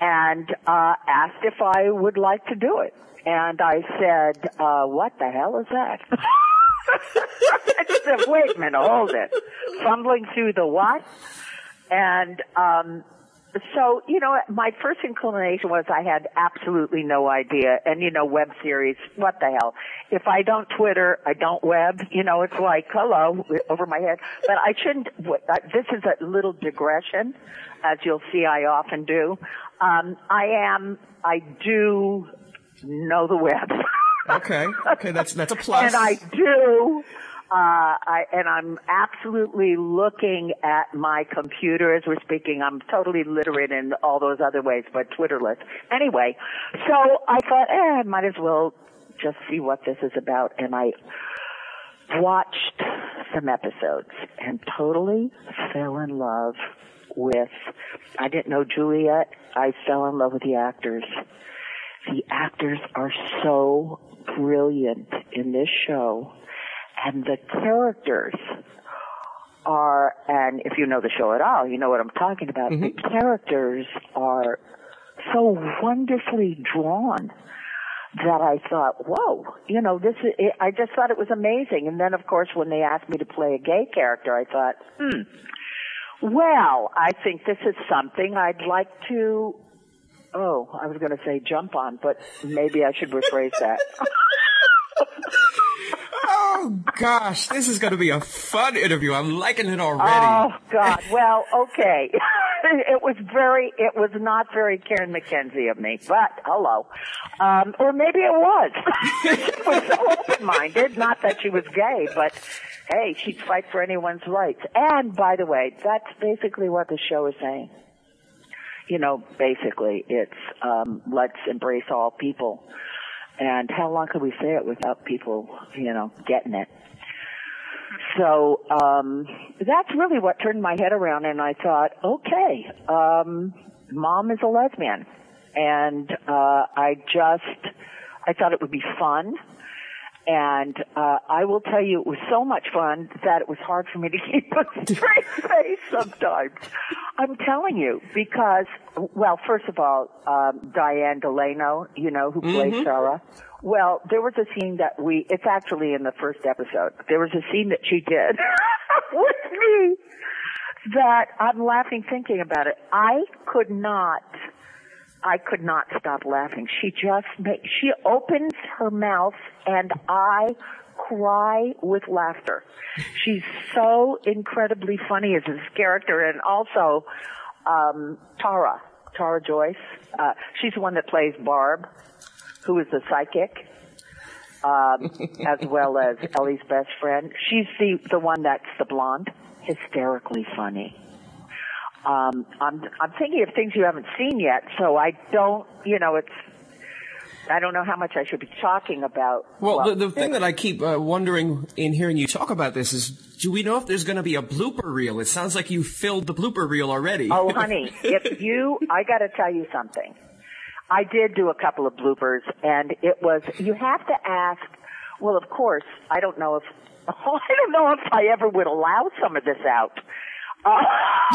and uh, asked if I would like to do it, and I said, uh, "What the hell is that?" [LAUGHS] I said, "Wait a minute, hold it." Fumbling through the what? And um, so, you know, my first inclination was I had absolutely no idea. And, you know, web series, what the hell? If I don't Twitter, I don't web. You know, it's like, hello, over my head. But I shouldn't, this is a little digression, as you'll see I often do. Um, I am, I do know the web. Okay. [LAUGHS] Okay. That's that's a plus. and I do. Uh, I, and I'm absolutely looking at my computer as we're speaking. I'm totally literate in all those other ways, but Twitterless. Anyway, so I thought, eh, I might as well just see what this is about. And I watched some episodes and totally fell in love with, I didn't know Juliet. I fell in love with the actors. The actors are so brilliant in this show and the characters are, and if you know the show at all, you know what I'm talking about. The characters are so wonderfully drawn that I thought, whoa, you know, this is, I just thought it was amazing. And then of course when they asked me to play a gay character, I thought, hmm, well, I think this is something I'd like to, oh, I was going to say jump on, but maybe I should rephrase that. [LAUGHS] oh gosh, this is going to be a fun interview. I'm liking it already. Oh God. Well, okay. [LAUGHS] it was very, it was not very Karen McKenzie of me, but hello. Um, or maybe it was. [LAUGHS] she was so open-minded. Not that she was gay, but hey, she'd fight for anyone's rights. And by the way, that's basically what the show is saying. You know, basically, it's um, let's embrace all people. And how long could we say it without people, you know, getting it? So um, that's really what turned my head around, and I thought, okay, um, mom is a lesbian, and uh, I just I thought it would be fun. And uh, I will tell you, it was so much fun that it was hard for me to [LAUGHS] keep a straight [LAUGHS] face sometimes. I'm telling you, because, well, first of all, um, Diane Delano, you know, who played Mhm. Sarah. Well, there was a scene that we, it's actually in the first episode. There was a scene that she did [LAUGHS] with me that I'm laughing thinking about it. I could not, I could not stop laughing. She just make, she opens her mouth and I cry with laughter. She's so incredibly funny as this character and also, um, Tara, Tara Joyce, uh, she's the one that plays Barb, who is the psychic. Um, [LAUGHS] as well as Ellie's best friend. She's the the one that's the blonde, hysterically funny. Um, I'm I'm thinking of things you haven't seen yet, so I don't, you know, it's. I don't know how much I should be talking about. Well, the, the thing that I keep uh, wondering in hearing you talk about this is, do we know if there's going to be a blooper reel? It sounds like you filled the blooper reel already. Oh, [LAUGHS] honey, if you, I got to tell you something. I did do a couple of bloopers, and it was. You have to ask. Well, of course, I don't know if. [LAUGHS] I don't know if I ever would allow some of this out. [LAUGHS]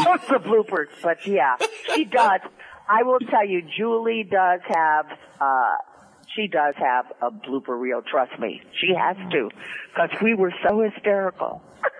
Uh, bloopers, but yeah, she does. I will tell you, Julie does have. uh she does have a blooper reel. Trust me, she has to, because we were so hysterical. [LAUGHS]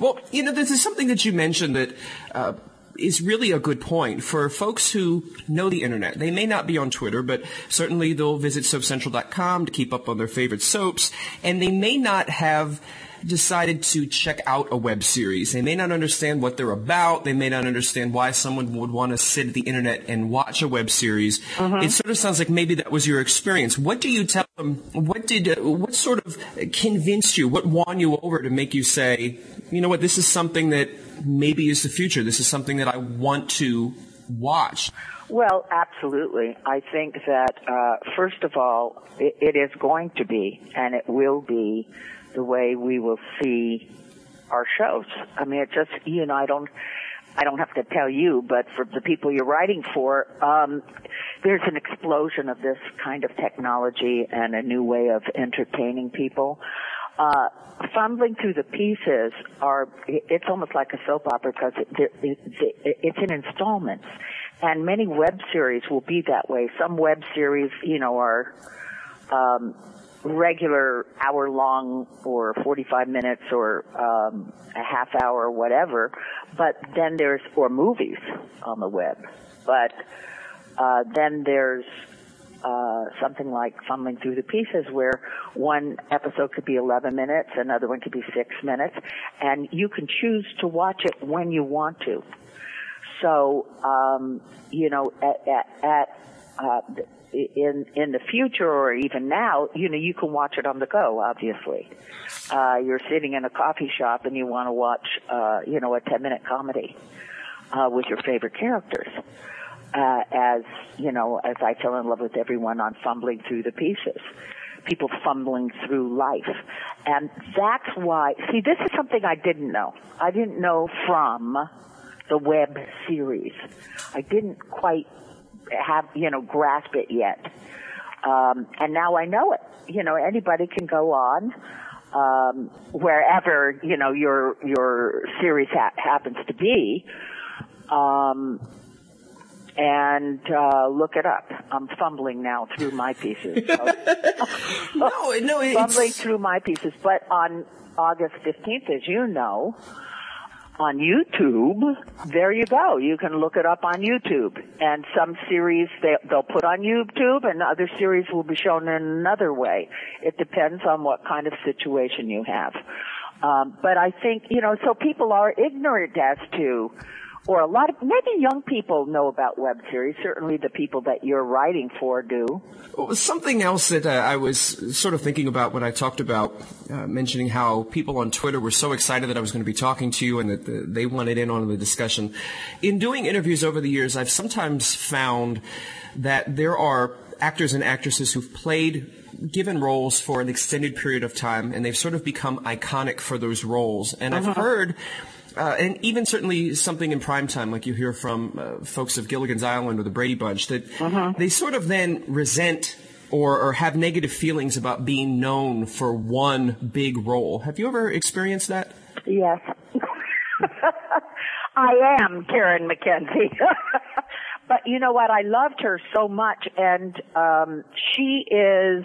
Well, you know, this is something that you mentioned that uh, is really a good point for folks who know the internet. They may not be on Twitter, but certainly they'll visit soapcentral.com to keep up on their favorite soaps, and they may not have decided to check out a web series. They may not understand what they're about. They may not understand why someone would want to sit at the internet and watch a web series. It sort of sounds like maybe that was your experience. What do you tell them? What did, what sort of convinced you? What won you over to make you say, you know what, this is something that maybe is the future. This is something that I want to watch. Well, absolutely. I think that uh, first of all, it, it is going to be, and it will be, the way we will see our shows. I mean, it just you know, I don't, I don't have to tell you, but for the people you're writing for, um, there's an explosion of this kind of technology and a new way of entertaining people. Uh, fumbling through the pieces are, it's almost like a soap opera because it, it, it, it's in installments. And many web series will be that way. Some web series, you know, are, um, regular hour long or 45 minutes or um, a half hour or whatever, but then there's, or movies on the web. But uh, then there's uh, something like fumbling through the pieces where one episode could be 11 minutes, another one could be six minutes, and you can choose to watch it when you want to. So, um, you know, at, at, at uh, in in the future or even now, you know, you can watch it on the go. Obviously, uh, you're sitting in a coffee shop and you want to watch, uh, you know, a ten minute comedy uh, with your favorite characters. Uh, as you know, as I fell in love with everyone on fumbling through the pieces people fumbling through life. And that's why, see, this is something I didn't know. I didn't know from the web series. I didn't quite have, you know, grasp it yet. Um, and now I know it. You know, anybody can go on, um, wherever, you know, your, your series ha- happens to be. Um, and uh, look it up. I'm fumbling now through my pieces. [LAUGHS] [LAUGHS] No, no, it's... fumbling through my pieces. But on August 15th, as you know, on YouTube, there you go. You can look it up on YouTube. And some series they, they'll put on YouTube, and other series will be shown in another way. It depends on what kind of situation you have. Um, but I think you know, so people are ignorant as to or a lot of maybe young people know about web series. Certainly, the people that you're writing for do. Something else that uh, I was sort of thinking about when I talked about uh, mentioning how people on Twitter were so excited that I was going to be talking to you and that the, they wanted in on the discussion. In doing interviews over the years, I've sometimes found that there are actors and actresses who've played given roles for an extended period of time and they've sort of become iconic for those roles. And uh-huh. I've heard uh, and even certainly something in prime time, like you hear from uh, folks of Gilligan's Island or the Brady Bunch, that uh-huh. they sort of then resent or, or have negative feelings about being known for one big role. Have you ever experienced that? Yes. [LAUGHS] I am Karen McKenzie. [LAUGHS] but you know what? I loved her so much, and um, she is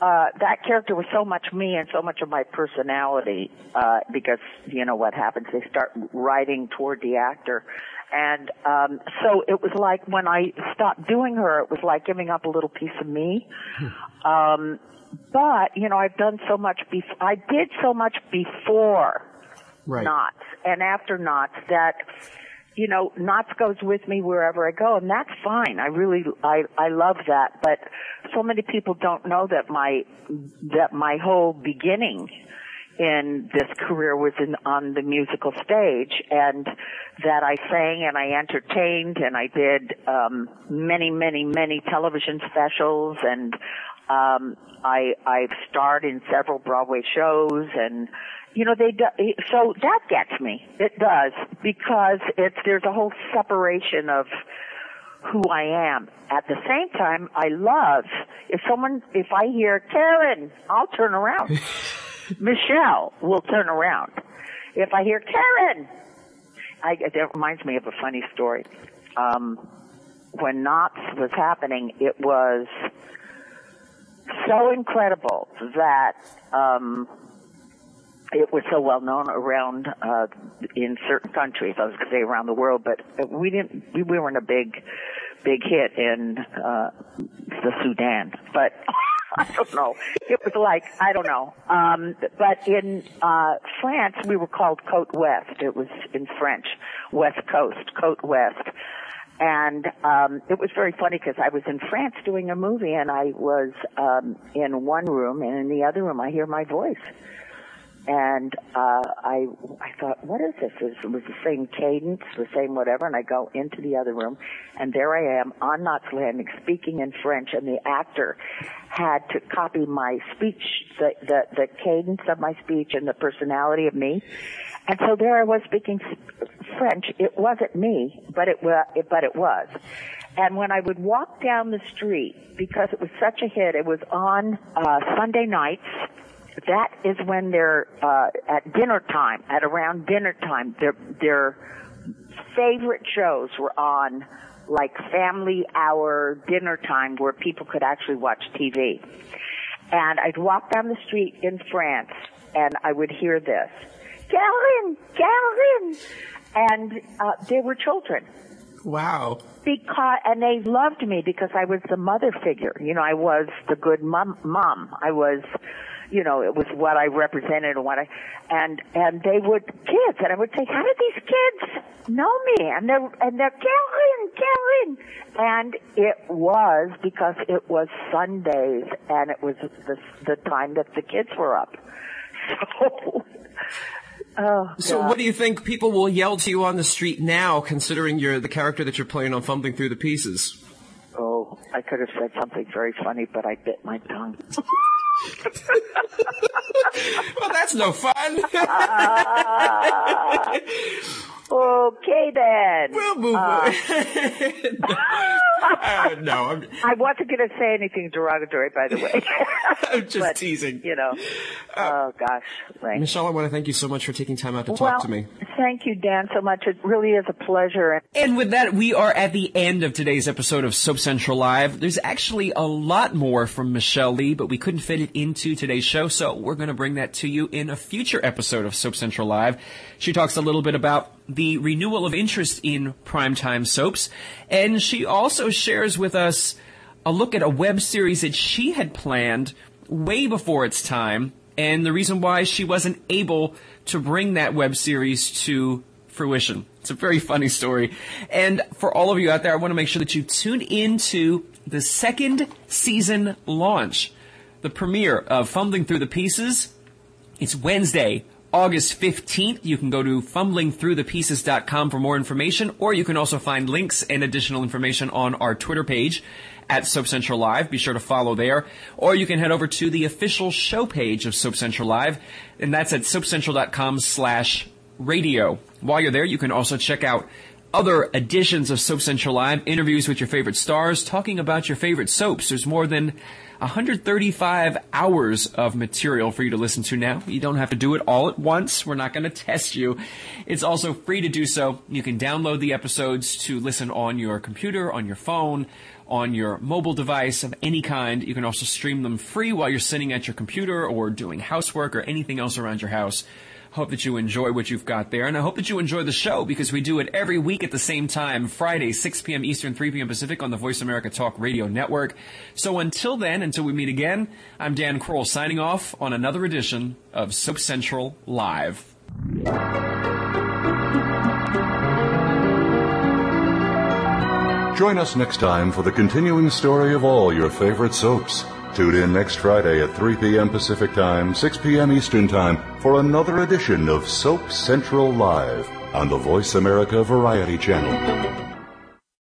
uh, that character was so much me and so much of my personality, uh, because, you know what happens, they start writing toward the actor. And, um, so it was like when I stopped doing her, it was like giving up a little piece of me. um, but, you know, I've done so much before, I did so much before right. Knots and after Knots that, you know, Knots goes with me wherever I go, and that's fine. I really, I, I love that. But so many people don't know that my, that my whole beginning in this career was in, on the musical stage, and that I sang and I entertained, and I did um, many, many, many television specials, and um, I, I've starred in several Broadway shows, and you know they do, so that gets me it does because it's there's a whole separation of who I am. At the same time, I love if someone if I hear Karen, I'll turn around. [LAUGHS] Michele will turn around. If I hear Karen, I, that reminds me of a funny story. Um, when Knots was happening, it was so incredible that um, it was so well known around uh, in certain countries. I was going to say around the world, but we didn't. We weren't a big, big hit in uh, the Sudan. But [LAUGHS] I don't know. It was like I don't know. Um, but in uh, France, we were called Côte Ouest. It was in French, West Coast, Côte Ouest. And um, it was very funny because I was in France doing a movie, and I was um, in one room, and in the other room, I hear my voice and uh, I I thought, what is this? It was the same cadence, the same whatever, and I go into the other room, and there I am on Knots Landing speaking in French, and the actor had to copy my speech, the, the the cadence of my speech and the personality of me, and so there I was speaking French. It wasn't me, but it was, but it was. And when I would walk down the street, because it was such a hit, it was on uh, Sunday nights that is when they're uh, at dinner time, at around dinner time, their their favorite shows were on like family hour dinner time where people could actually watch TV. And I'd walk down the street in France and I would hear this, Karen, Karen, and uh, they were children. Wow. Because and they loved me because I was the mother figure. You know, I was the good mom. Mom. I was you know, it was what I represented and what I, and, and they would, kids, and I would say, how did these kids know me? And they're, and they're, Karen, Karen! And it was because it was Sundays and it was the, the time that the kids were up. [LAUGHS] So, oh, So what do you think people will yell to you on the street now, considering you're the character that you're playing on Fumbling Thru the Pieces? Oh, I could have said something very funny, but I bit my tongue. [LAUGHS] Well, that's no fun. [LAUGHS] okay then. We'll move Uh, [LAUGHS] Uh, no, I'm, I wasn't going to say anything derogatory, by the way. [LAUGHS] I'm just But, teasing. You know. oh gosh. Thanks. Michele, I want to thank you so much for taking time out to talk well, to me. thank you, Dan, so much. It really is a pleasure. And with that, we are at the end of today's episode of Soap Central Live. There's actually a lot more from Michele Lee, but we couldn't fit into today's show, so we're going to bring that to you in a future episode of Soap Central Live. She talks a little bit about the renewal of interest in primetime soaps, and she also shares with us a look at a web series that she had planned way before its time, and the reason why she wasn't able to bring that web series to fruition. It's a very funny story. And for all of you out there, I want to make sure that you tune into the second season launch, the premiere of Fumbling Thru the Pieces. It's Wednesday, August 15th. You can go to fumblingthroughthepieces.com for more information, or you can also find links and additional information on our Twitter page at Soap Central Live. Be sure to follow there. Or you can head over to the official show page of Soap Central Live, and that's at soapcentral.com slash radio. While you're there, you can also check out other editions of Soap Central Live, interviews with your favorite stars, talking about your favorite soaps. There's more than 135 hours of material for you to listen to now. You don't have to do it all at once. We're not going to test you. It's also free to do so. You can download the episodes to listen on your computer, on your phone, on your mobile device of any kind. You can also stream them free while you're sitting at your computer or doing housework or anything else around your house. Hope that you enjoy what you've got there, and I hope that you enjoy the show because we do it every week at the same time, Friday, 6 p.m. Eastern, 3 p.m. Pacific on the Voice America Talk Radio Network. So until then, until we meet again, I'm Dan Kroll signing off on another edition of Soap Central Live. Join us next time for the continuing story of all your favorite soaps. Tune in next Friday at 3 p.m. Pacific Time, 6 p.m. Eastern Time for another edition of Soap Central Live on the Voice America Variety Channel.